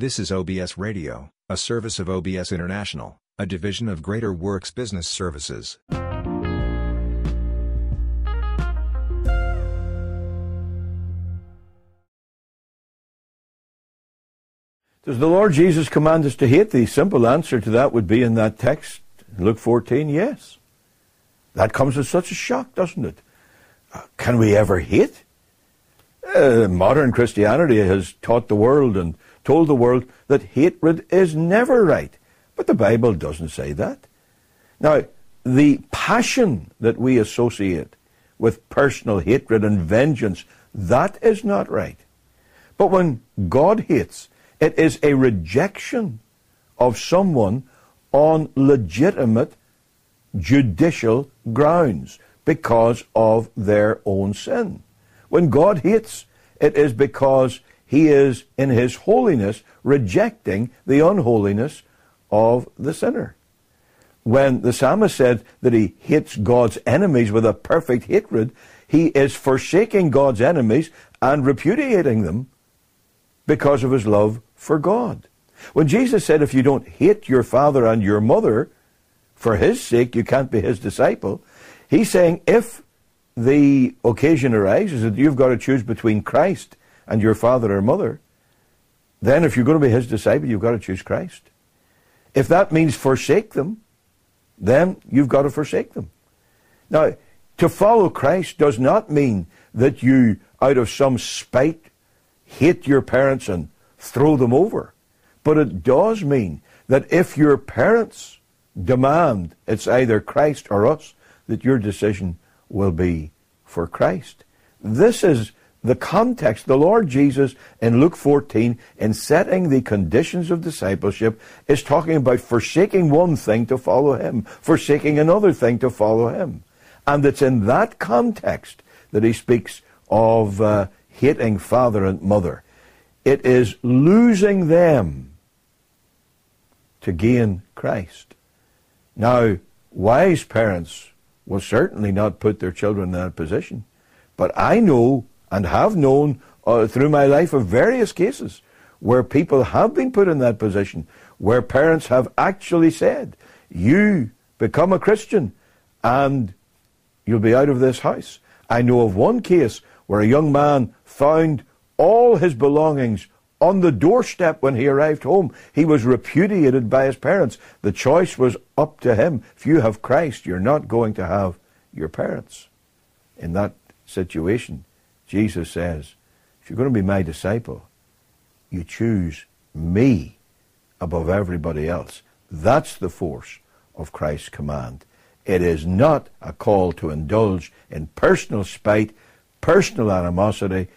This is OBS Radio, a service of OBS International, a division of Greater Works Business Services. Does the Lord Jesus command us to hate? The simple answer to that would be in that text, Luke 14, yes. That comes as such a shock, doesn't it? Uh, can we ever hate? Uh, modern Christianity has taught the world and told the world that hatred is never right. But the Bible doesn't say that. Now, the passion that we associate with personal hatred and vengeance, that is not right. But when God hates, it is a rejection of someone on legitimate judicial grounds because of their own sin. When God hates, it is because he is in his holiness rejecting the unholiness of the sinner. When the psalmist said that he hates God's enemies with a perfect hatred, he is forsaking God's enemies and repudiating them because of his love for God. When Jesus said, if you don't hate your father and your mother, for his sake you can't be his disciple, he's saying if the occasion arises that you've got to choose between Christ and your father or mother, then if you're going to be his disciple, you've got to choose Christ. If that means forsake them, then you've got to forsake them. Now, to follow Christ does not mean that you, out of some spite, hate your parents and throw them over. But it does mean that if your parents demand it's either Christ or us, that your decision will be for Christ. This is the context. The Lord Jesus in Luke 14, in setting the conditions of discipleship, is talking about forsaking one thing to follow Him, forsaking another thing to follow Him. And it's in that context that He speaks of uh, hating father and mother. It is losing them to gain Christ. Now, wise parents will certainly not put their children in that position. But I know and have known uh, through my life of various cases where people have been put in that position, where parents have actually said, You become a Christian and you'll be out of this house. I know of one case where a young man found all his belongings on the doorstep when he arrived home. He was repudiated by his parents. The choice was up to him. If you have Christ, you're not going to have your parents. In that situation, Jesus says, if you're going to be my disciple, you choose me above everybody else. That's the force of Christ's command. It is not a call to indulge in personal spite, personal animosity,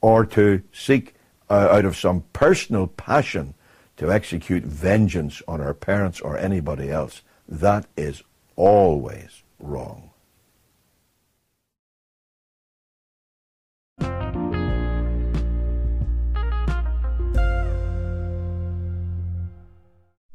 or to seek uh, out of some personal passion to execute vengeance on our parents or anybody else. That is always wrong.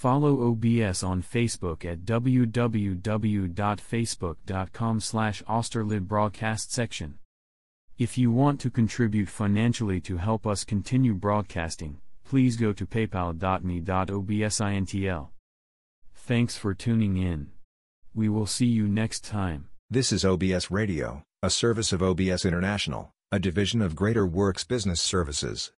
Follow OBS on Facebook at www.facebook.com slash broadcast section. If you want to contribute financially to help us continue broadcasting, please go to paypal.me.obsintl. Thanks for tuning in. We will see you next time. This is OBS Radio, a service of OBS International, a division of Greater Works Business Services.